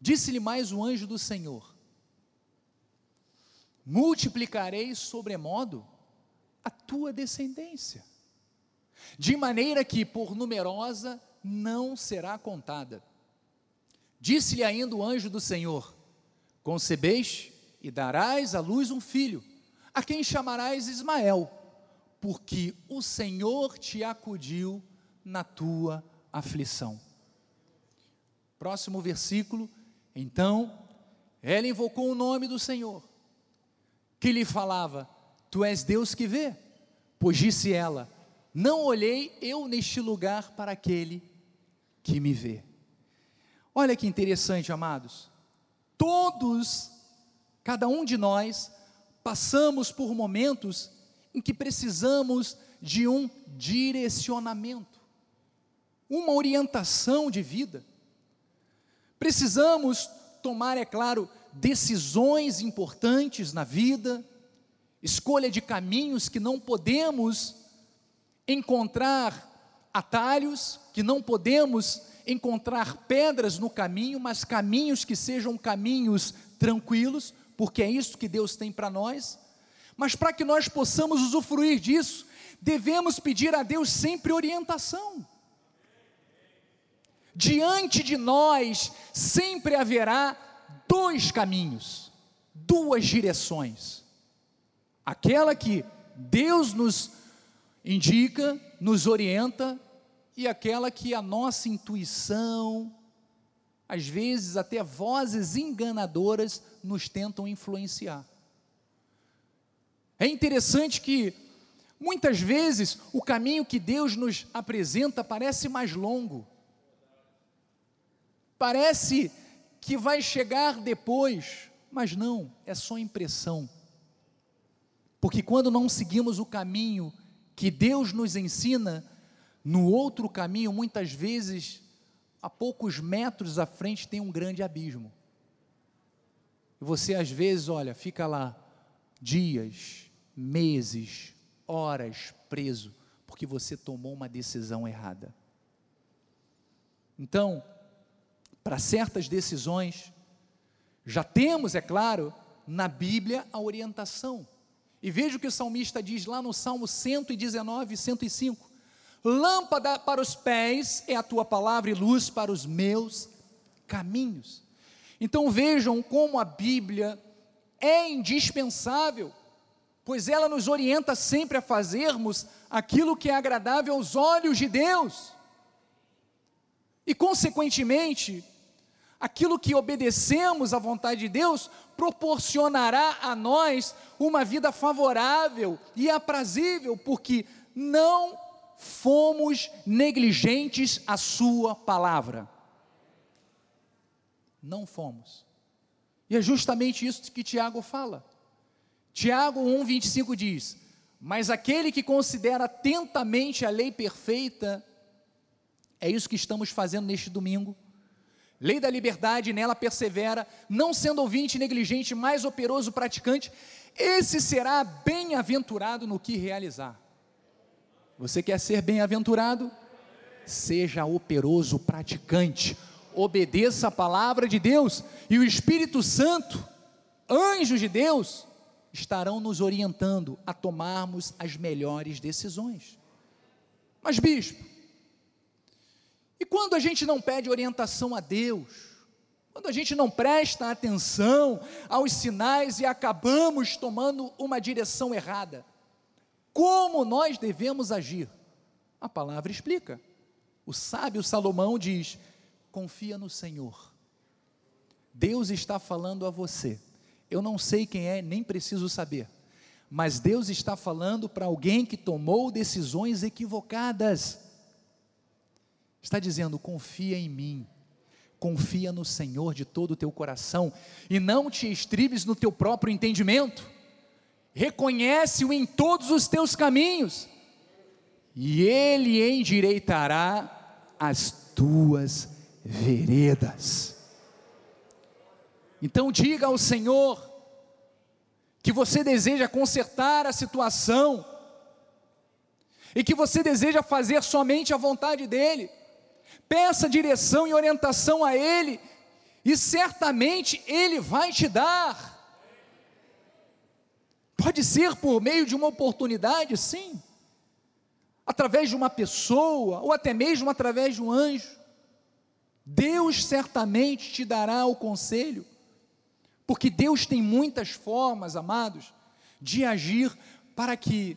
Disse-lhe mais o anjo do Senhor: Multiplicarei sobremodo a tua descendência, de maneira que, por numerosa, não será contada. Disse-lhe ainda o anjo do Senhor: Concebeste e darás à luz um filho, a quem chamarás Ismael, porque o Senhor te acudiu na tua aflição. Próximo versículo. Então, ela invocou o nome do Senhor, que lhe falava: Tu és Deus que vê. Pois disse ela: Não olhei eu neste lugar para aquele que me vê. Olha que interessante, amados. Todos, cada um de nós, passamos por momentos em que precisamos de um direcionamento, uma orientação de vida. Precisamos tomar, é claro, decisões importantes na vida, escolha de caminhos que não podemos encontrar atalhos, que não podemos encontrar pedras no caminho, mas caminhos que sejam caminhos tranquilos, porque é isso que Deus tem para nós. Mas para que nós possamos usufruir disso, devemos pedir a Deus sempre orientação. Diante de nós sempre haverá dois caminhos, duas direções. Aquela que Deus nos indica, nos orienta, e aquela que a nossa intuição, às vezes até vozes enganadoras, nos tentam influenciar. É interessante que, muitas vezes, o caminho que Deus nos apresenta parece mais longo, parece que vai chegar depois, mas não, é só impressão. Porque quando não seguimos o caminho que Deus nos ensina, no outro caminho, muitas vezes, a poucos metros à frente tem um grande abismo. E você às vezes, olha, fica lá dias, meses, horas preso, porque você tomou uma decisão errada. Então, para certas decisões, já temos, é claro, na Bíblia a orientação. E veja o que o salmista diz lá no Salmo 119, 105. Lâmpada para os pés é a tua palavra e luz para os meus caminhos. Então vejam como a Bíblia é indispensável, pois ela nos orienta sempre a fazermos aquilo que é agradável aos olhos de Deus. E, consequentemente, aquilo que obedecemos à vontade de Deus proporcionará a nós uma vida favorável e aprazível, porque não fomos negligentes à Sua palavra. Não fomos. E é justamente isso que Tiago fala. Tiago 1,25 diz: Mas aquele que considera atentamente a lei perfeita, é isso que estamos fazendo neste domingo Lei da liberdade, nela persevera, não sendo ouvinte negligente, mais operoso praticante, esse será bem-aventurado no que realizar. Você quer ser bem-aventurado? Seja operoso praticante, obedeça a palavra de Deus, e o Espírito Santo, anjos de Deus, estarão nos orientando a tomarmos as melhores decisões. Mas, bispo, e quando a gente não pede orientação a Deus, quando a gente não presta atenção aos sinais e acabamos tomando uma direção errada, como nós devemos agir? A palavra explica. O sábio Salomão diz: confia no Senhor. Deus está falando a você. Eu não sei quem é, nem preciso saber. Mas Deus está falando para alguém que tomou decisões equivocadas. Está dizendo: confia em mim, confia no Senhor de todo o teu coração e não te estribes no teu próprio entendimento. Reconhece-o em todos os teus caminhos e ele endireitará as tuas veredas. Então diga ao Senhor que você deseja consertar a situação e que você deseja fazer somente a vontade dEle. Peça direção e orientação a Ele, e certamente Ele vai te dar. Pode ser por meio de uma oportunidade, sim, através de uma pessoa, ou até mesmo através de um anjo. Deus certamente te dará o conselho, porque Deus tem muitas formas, amados, de agir para que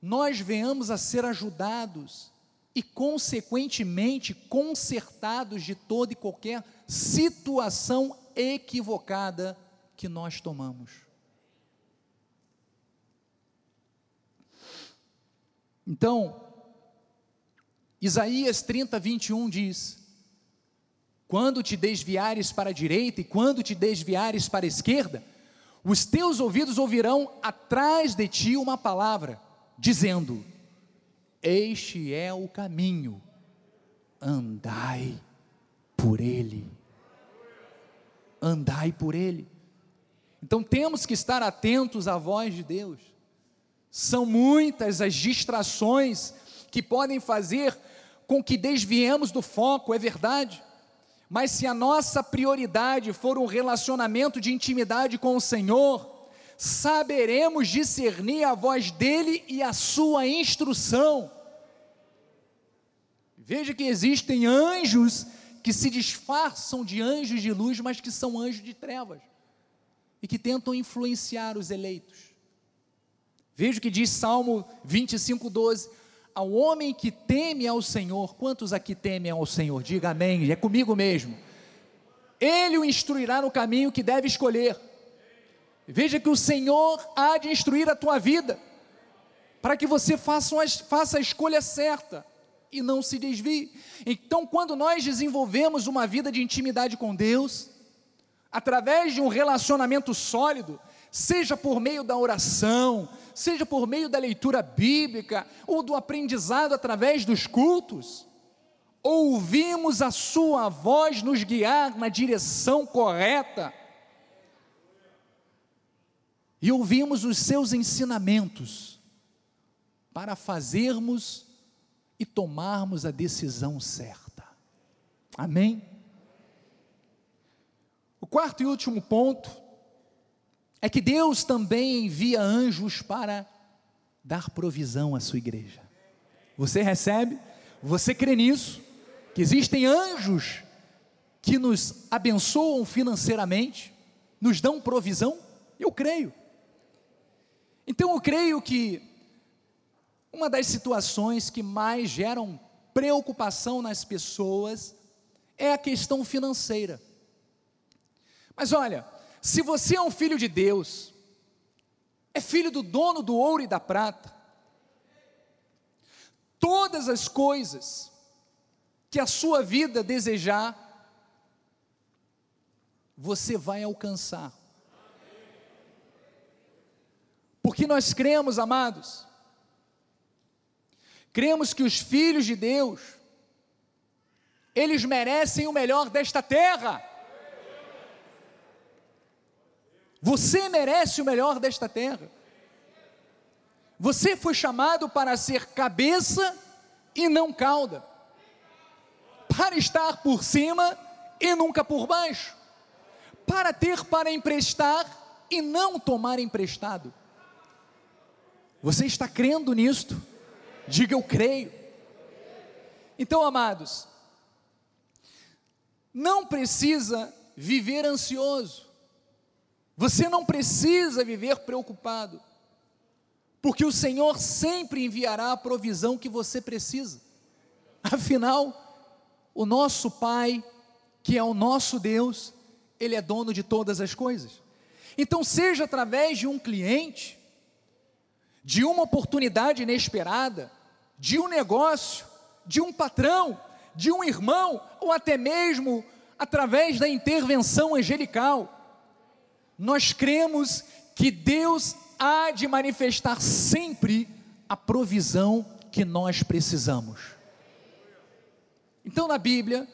nós venhamos a ser ajudados e, consequentemente, consertados de toda e qualquer situação equivocada que nós tomamos. Então, Isaías 30, 21 diz: Quando te desviares para a direita e quando te desviares para a esquerda, os teus ouvidos ouvirão atrás de ti uma palavra dizendo: Este é o caminho, andai por ele. Andai por ele. Então temos que estar atentos à voz de Deus. São muitas as distrações que podem fazer com que desviemos do foco, é verdade. Mas se a nossa prioridade for um relacionamento de intimidade com o Senhor, saberemos discernir a voz dele e a sua instrução. Veja que existem anjos que se disfarçam de anjos de luz, mas que são anjos de trevas e que tentam influenciar os eleitos. Veja o que diz Salmo 25, 12: Ao homem que teme ao Senhor, quantos aqui temem ao Senhor? Diga amém, é comigo mesmo. Ele o instruirá no caminho que deve escolher Veja que o Senhor há de instruir a tua vida, para que você faça, uma, faça a escolha certa e não se desvie. Então, quando nós desenvolvemos uma vida de intimidade com Deus, através de um relacionamento sólido, seja por meio da oração, seja por meio da leitura bíblica ou do aprendizado através dos cultos, ouvimos a Sua voz nos guiar na direção correta e ouvimos os seus ensinamentos para fazermos e tomarmos a decisão certa. Amém? O quarto e último ponto é que Deus também envia anjos para dar provisão à sua igreja. Você recebe? Você crê nisso? Que existem anjos que nos abençoam financeiramente, nos dão provisão? Eu creio. Então eu creio que uma das situações que mais geram preocupação nas pessoas é a questão financeira. Mas olha, se você é um filho de Deus, é filho do dono do ouro e da prata, todas as coisas que a sua vida desejar, você vai alcançar. Porque nós cremos, amados, cremos que os filhos de Deus, eles merecem o melhor desta terra. Você merece o melhor desta terra. Você foi chamado para ser cabeça e não cauda, para estar por cima e nunca por baixo, para ter para emprestar e não tomar emprestado. Você está crendo nisto? Diga eu creio. Então, amados, não precisa viver ansioso. Você não precisa viver preocupado. Porque o Senhor sempre enviará a provisão que você precisa. Afinal, o nosso Pai, que é o nosso Deus, Ele é dono de todas as coisas. Então, seja através de um cliente, de uma oportunidade inesperada, de um negócio, de um patrão, de um irmão, ou até mesmo através da intervenção angelical. Nós cremos que Deus há de manifestar sempre a provisão que nós precisamos. Então, na Bíblia,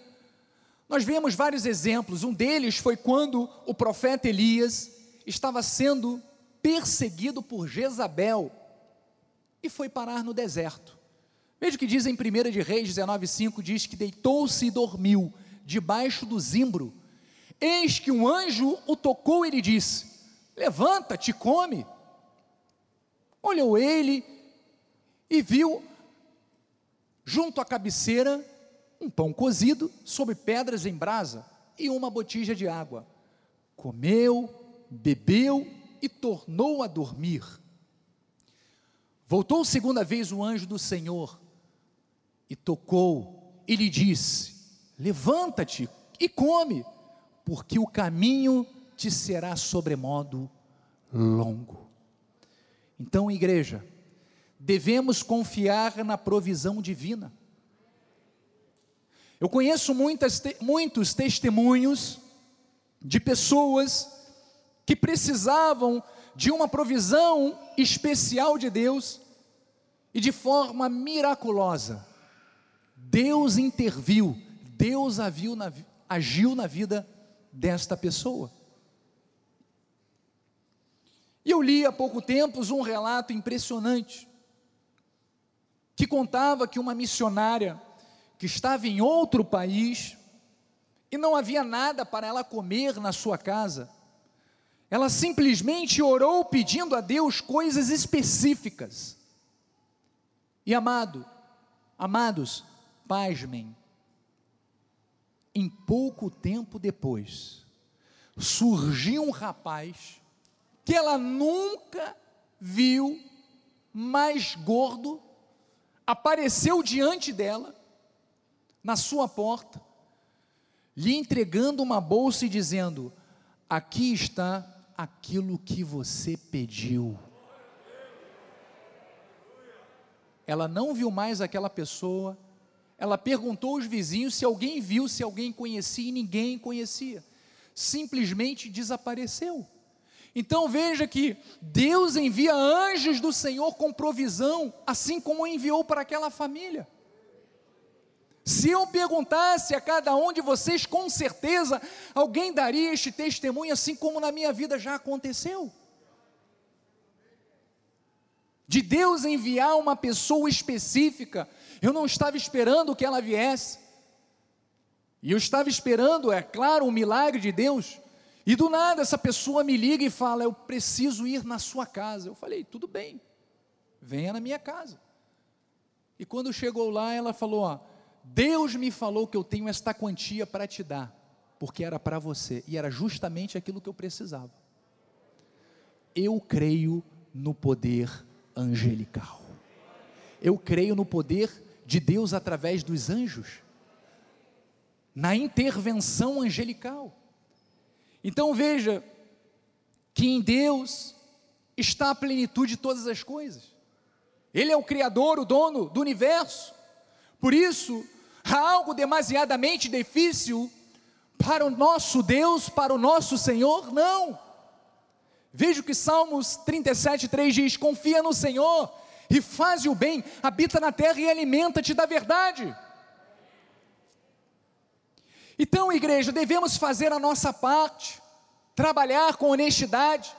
nós vemos vários exemplos. Um deles foi quando o profeta Elias estava sendo perseguido por Jezabel e foi parar no deserto. Veja o que diz em 1 de Reis 19,5: diz que deitou-se e dormiu debaixo do zimbro. Eis que um anjo o tocou e lhe disse: Levanta-te, come. Olhou ele e viu, junto à cabeceira, um pão cozido sobre pedras em brasa e uma botija de água. Comeu, bebeu e tornou a dormir. Voltou segunda vez o anjo do Senhor e tocou e lhe disse: Levanta-te e come, porque o caminho te será sobremodo longo. Então, igreja, devemos confiar na provisão divina. Eu conheço muitas, muitos testemunhos de pessoas que precisavam de uma provisão especial de Deus e de forma miraculosa. Deus interviu, Deus na, agiu na vida desta pessoa. E eu li há pouco tempo um relato impressionante que contava que uma missionária que estava em outro país e não havia nada para ela comer na sua casa, ela simplesmente orou pedindo a Deus coisas específicas. E amado, amados, pasmem, em pouco tempo depois, surgiu um rapaz que ela nunca viu mais gordo apareceu diante dela, na sua porta, lhe entregando uma bolsa e dizendo: Aqui está aquilo que você pediu. Ela não viu mais aquela pessoa, ela perguntou aos vizinhos se alguém viu, se alguém conhecia, e ninguém conhecia. Simplesmente desapareceu. Então veja que Deus envia anjos do Senhor com provisão, assim como enviou para aquela família. Se eu perguntasse a cada um de vocês, com certeza alguém daria este testemunho, assim como na minha vida já aconteceu. De Deus enviar uma pessoa específica, eu não estava esperando que ela viesse, e eu estava esperando, é claro, um milagre de Deus, e do nada essa pessoa me liga e fala: Eu preciso ir na sua casa. Eu falei: Tudo bem, venha na minha casa. E quando chegou lá, ela falou: ó, Deus me falou que eu tenho esta quantia para te dar, porque era para você, e era justamente aquilo que eu precisava. Eu creio no poder angelical, eu creio no poder de Deus através dos anjos, na intervenção angelical. Então veja que em Deus está a plenitude de todas as coisas. Ele é o Criador, o dono do universo. Por isso, há algo demasiadamente difícil para o nosso Deus, para o nosso Senhor? Não. Veja o que Salmos 37, 3 diz: Confia no Senhor e faz o bem, habita na terra e alimenta-te da verdade. Então, igreja, devemos fazer a nossa parte, trabalhar com honestidade,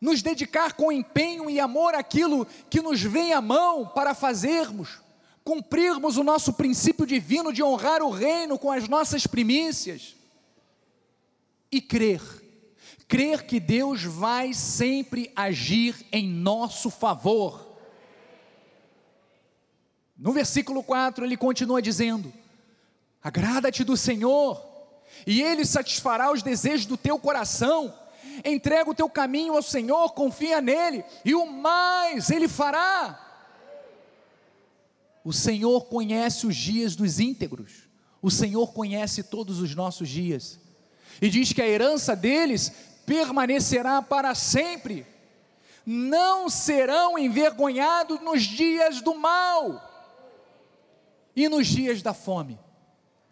nos dedicar com empenho e amor àquilo que nos vem à mão para fazermos, cumprirmos o nosso princípio divino de honrar o reino com as nossas primícias e crer, crer que Deus vai sempre agir em nosso favor. No versículo 4 ele continua dizendo: Agrada-te do Senhor, e Ele satisfará os desejos do teu coração. Entrega o teu caminho ao Senhor, confia nele, e o mais Ele fará. O Senhor conhece os dias dos íntegros, o Senhor conhece todos os nossos dias, e diz que a herança deles permanecerá para sempre, não serão envergonhados nos dias do mal e nos dias da fome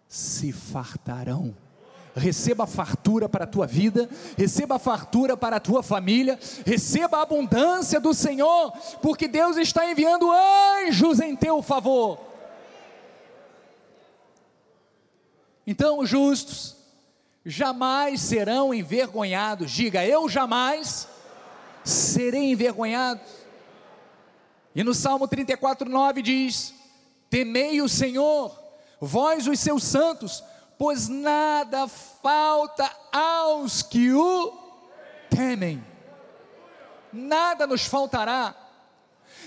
se fartarão. Receba fartura para a tua vida, receba fartura para a tua família, receba a abundância do Senhor, porque Deus está enviando anjos em teu favor. Então, os justos jamais serão envergonhados. Diga, eu jamais serei envergonhado. E no Salmo 34, 9 diz: Temei o Senhor, vós os seus santos, pois nada falta aos que o temem. Nada nos faltará.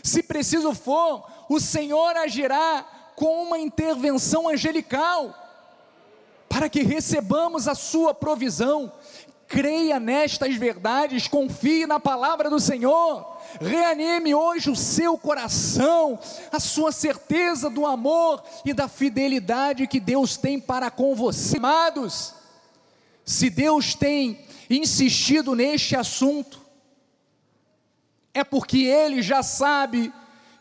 Se preciso for, o Senhor agirá com uma intervenção angelical, para que recebamos a sua provisão. Creia nestas verdades, confie na palavra do Senhor reanime hoje o seu coração, a sua certeza do amor e da fidelidade que Deus tem para com você. Amados, se Deus tem insistido neste assunto, é porque Ele já sabe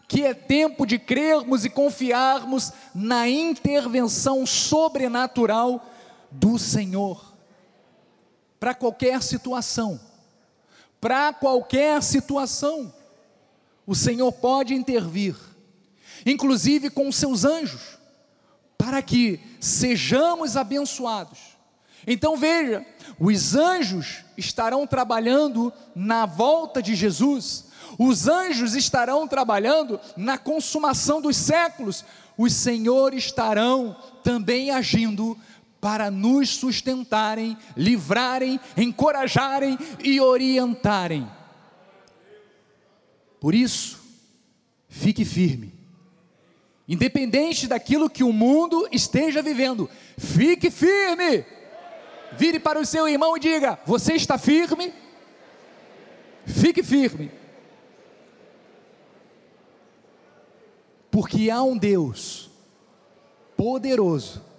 que é tempo de crermos e confiarmos na intervenção sobrenatural do Senhor para qualquer situação para qualquer situação. O Senhor pode intervir, inclusive com seus anjos, para que sejamos abençoados. Então veja, os anjos estarão trabalhando na volta de Jesus, os anjos estarão trabalhando na consumação dos séculos, os senhores estarão também agindo para nos sustentarem, livrarem, encorajarem e orientarem. Por isso, fique firme. Independente daquilo que o mundo esteja vivendo, fique firme. Vire para o seu irmão e diga: Você está firme? Fique firme. Porque há um Deus poderoso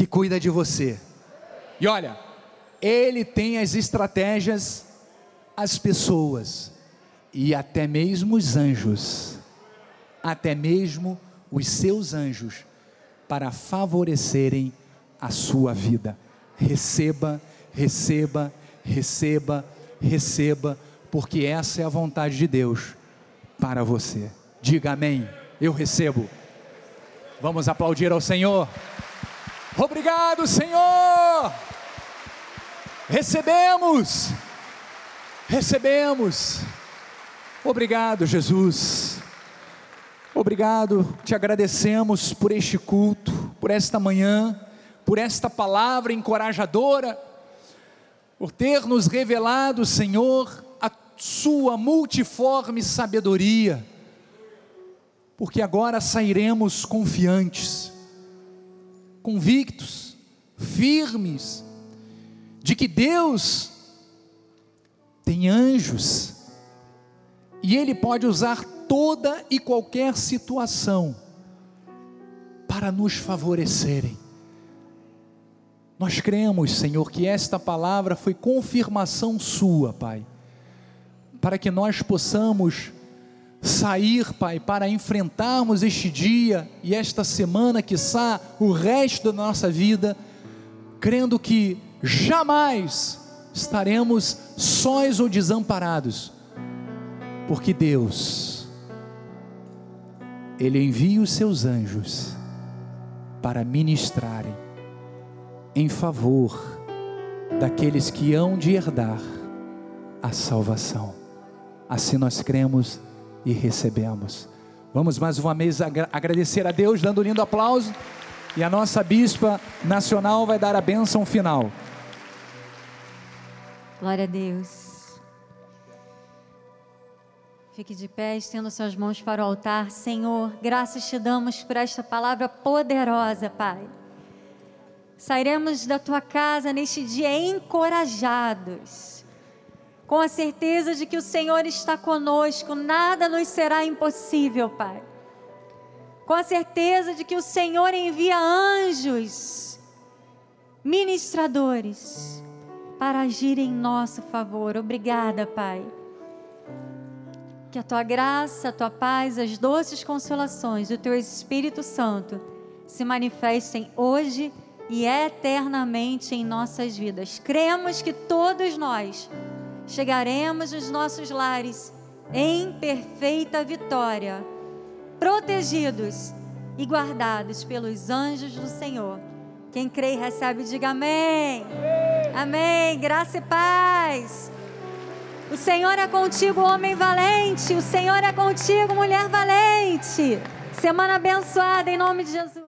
que cuida de você. E olha, Ele tem as estratégias, as pessoas e até mesmo os anjos, até mesmo os seus anjos, para favorecerem a sua vida. Receba, receba, receba, receba, porque essa é a vontade de Deus para você. Diga amém. Eu recebo. Vamos aplaudir ao Senhor. Obrigado, Senhor. Recebemos, recebemos. Obrigado, Jesus. Obrigado, te agradecemos por este culto, por esta manhã, por esta palavra encorajadora, por ter nos revelado, Senhor, a Sua multiforme sabedoria, porque agora sairemos confiantes convictos, firmes, de que Deus tem anjos e Ele pode usar toda e qualquer situação para nos favorecerem. Nós cremos, Senhor, que esta palavra foi confirmação Sua, Pai, para que nós possamos sair, Pai, para enfrentarmos este dia e esta semana, quiçá o resto da nossa vida, crendo que jamais estaremos sós ou desamparados, porque Deus, Ele envia os seus anjos para ministrarem em favor daqueles que hão de herdar a salvação. Assim nós cremos e recebemos. Vamos mais uma vez agradecer a Deus, dando um lindo aplauso. E a nossa bispa nacional vai dar a bênção final. Glória a Deus. Fique de pé, estenda suas mãos para o altar. Senhor, graças te damos por esta palavra poderosa, Pai. Sairemos da tua casa neste dia encorajados com a certeza de que o Senhor está conosco, nada nos será impossível, Pai. Com a certeza de que o Senhor envia anjos, ministradores, para agir em nosso favor. Obrigada, Pai. Que a tua graça, a tua paz, as doces consolações do teu Espírito Santo se manifestem hoje e eternamente em nossas vidas. Cremos que todos nós chegaremos nos nossos lares em perfeita vitória, protegidos e guardados pelos anjos do Senhor. Quem crê e recebe, diga amém. amém. Amém. Graça e paz. O Senhor é contigo, homem valente. O Senhor é contigo, mulher valente. Semana abençoada em nome de Jesus.